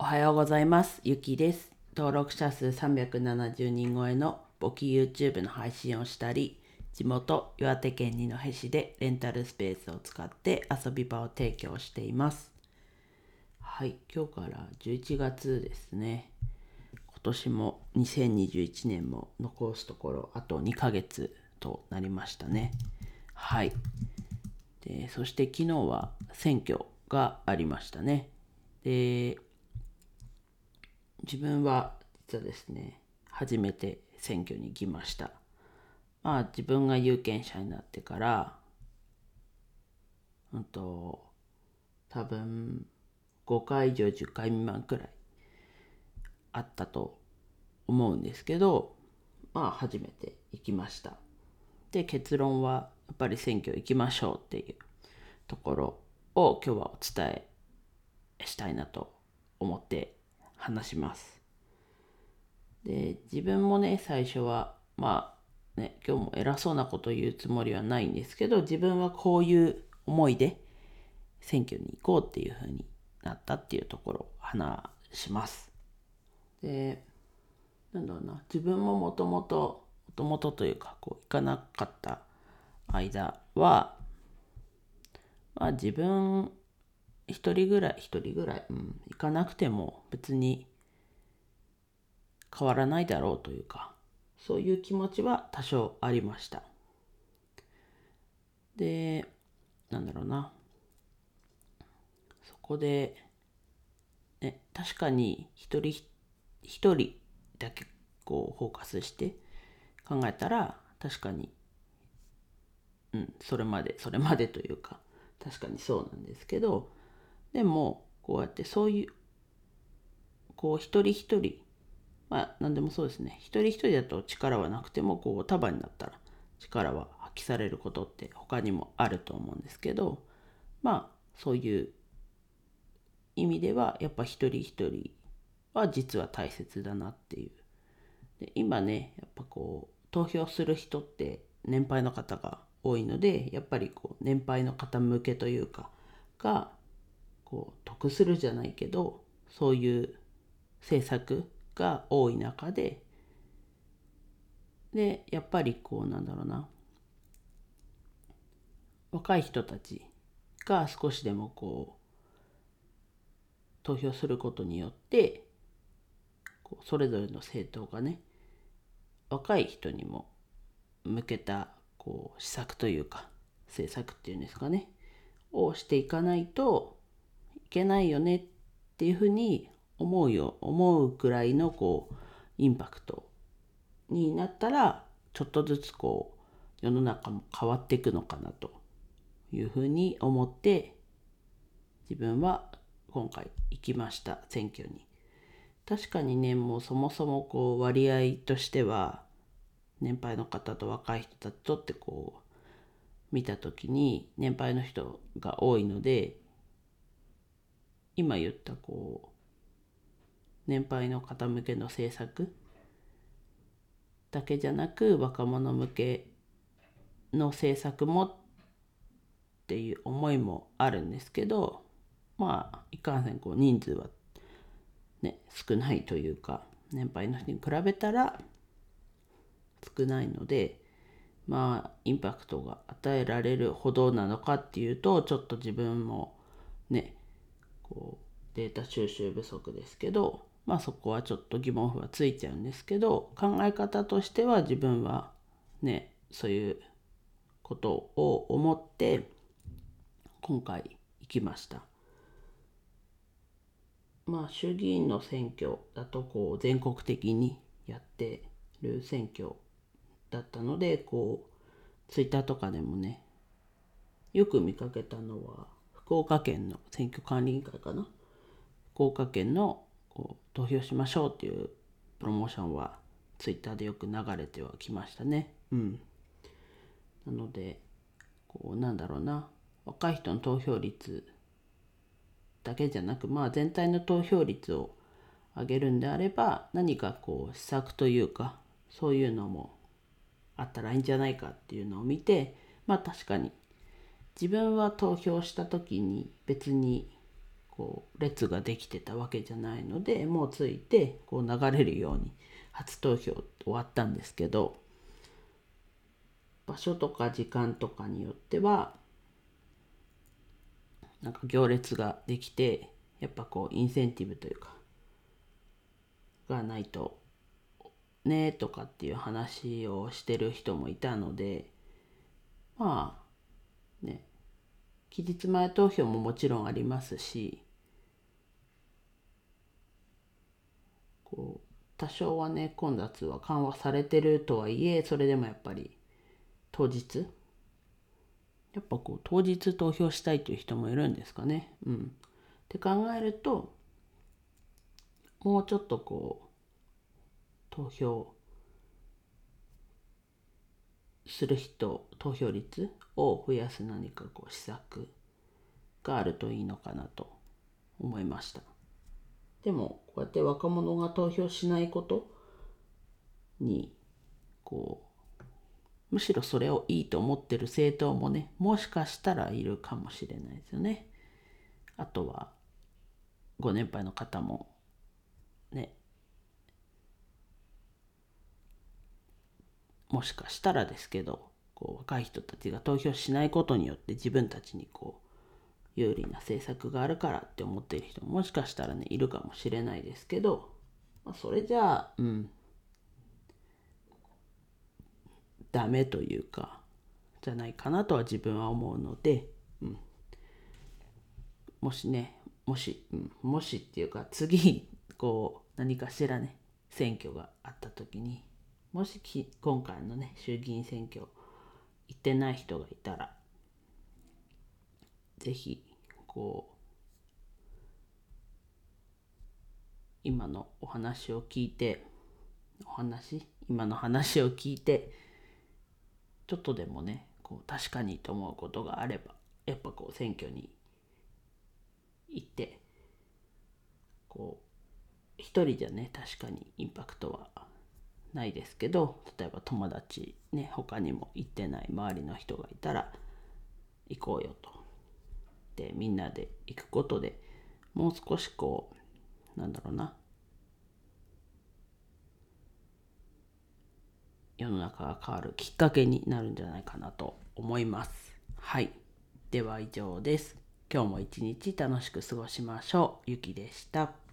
おはようございます。ゆきです。登録者数370人超えの簿記 YouTube の配信をしたり、地元岩手県二戸市でレンタルスペースを使って遊び場を提供しています。はい、今日から11月ですね。今年も2021年も残すところあと2ヶ月となりましたね。はい。でそして昨日は選挙がありましたね。で自分は実はですね初めて選挙に行きました。まあ自分が有権者になってからうんと多分5回以上10回未満くらいあったと思うんですけどまあ初めて行きました。で結論はやっぱり選挙行きましょうっていうところを今日はお伝えしたいなと思って話します。で自分もね最初はまあね今日も偉そうなこと言うつもりはないんですけど自分はこういう思いで選挙に行こうっていうふうになったっていうところを話します。でなんだろうな自分ももともともともとというかこう行かなかった間はまあ自分一人ぐらい一人ぐらい、うん、行かなくても別に変わらないだろうというかそういう気持ちは多少ありました。でなんだろうな。そこで、ね、確かに一人一人だけこうフォーカスして考えたら確かにうんそれまでそれまでというか確かにそうなんですけどでもこうやってそういうこう一人一人まあ何でもそうですね。一人一人だと力はなくてもこう束になったら力は発揮されることって他にもあると思うんですけどまあそういう意味ではやっぱ一人一人は実は大切だなっていう。で今ねやっぱこう投票する人って年配の方が多いのでやっぱりこう年配の方向けというかがこう得するじゃないけどそういう政策が多い中ででやっぱりこうなんだろうな。若い人たちが少しでもこう投票することによってこうそれぞれの政党がね若い人にも向けたこう施策というか政策っていうんですかねをしていかないとけないよねっていうふうに思うよ思うくらいのこうインパクトになったらちょっとずつこう世の中も変わっていくのかなというふうに思って自分は今回行きました選挙に。確かにねもうそもそもこう割合としては年配の方と若い人たちとってこう見た時に年配の人が多いので今言ったこう年配の方向けの政策だけじゃなく若者向けの政策もっていう思いもあるんですけどまあいかんせんこう人数はね少ないというか年配の人に比べたら少ないのでまあインパクトが与えられるほどなのかっていうとちょっと自分もねこうデータ収集不足ですけどまあそこはちょっと疑問符はついちゃうんですけど考え方としては自分はねそういうことを思って今回行きました。まあ衆議院の選挙だとこう全国的にやってる選挙だったのでこうツイッターとかでもねよく見かけたのは福岡県の選挙管理委員会かな？福岡県のこう投票しましょうっていうプロモーションはツイッターでよく流れてはきましたね。うん。なのでこうなんだろうな。若い人の投票率だけじゃなくまあ全体の投票率を上げるんであれば何かこう施策というかそういうのもあったらいいんじゃないかっていうのを見てまあ確かに自分は投票した時に別にこう列ができてたわけじゃないのでもうついてこう流れるように初投票終わったんですけど場所とか時間とかによってはなんか行列ができてやっぱこうインセンティブというかがないとねとかっていう話をしてる人もいたのでまあね期日前投票ももちろんありますしこう多少はね混雑は緩和されてるとはいえそれでもやっぱり当日やっぱこう当日投票したいという人もいるんですかね。うん、って考えるともうちょっとこう投票する人投票率を増やす何かこう施策があるといいのかなと思いました。でもこうやって若者が投票しないことにこうむしろそれをいいと思ってる政党もねもしかしたらいるかもしれないですよね。あとはご年配の方もねもしかしたらですけどこう若い人たちが投票しないことによって自分たちにこう有利な政策があるからって思っている人ももしかしたらねいるかもしれないですけど、まあ、それじゃあうんダメというかじゃないかなとは自分は思うので、うん、もしねもし、うん、もしっていうか次こう何かしらね選挙があった時にもし今回のね衆議院選挙行ってない人がいたら是非こう今のお話を聞いてお話？今の話を聞いてちょっとでもねこう確かにと思うことがあればやっぱこう選挙に行ってこう一人じゃね確かにインパクトはないですけど例えば友達ね他にも行ってない周りの人がいたら行こうよと。でみんなで行くことでもう少しこうなんだろうな世の中が変わるきっかけになるんじゃないかなと思います。はい。では以上です。今日も一日楽しく過ごしましょう。ゆきでした。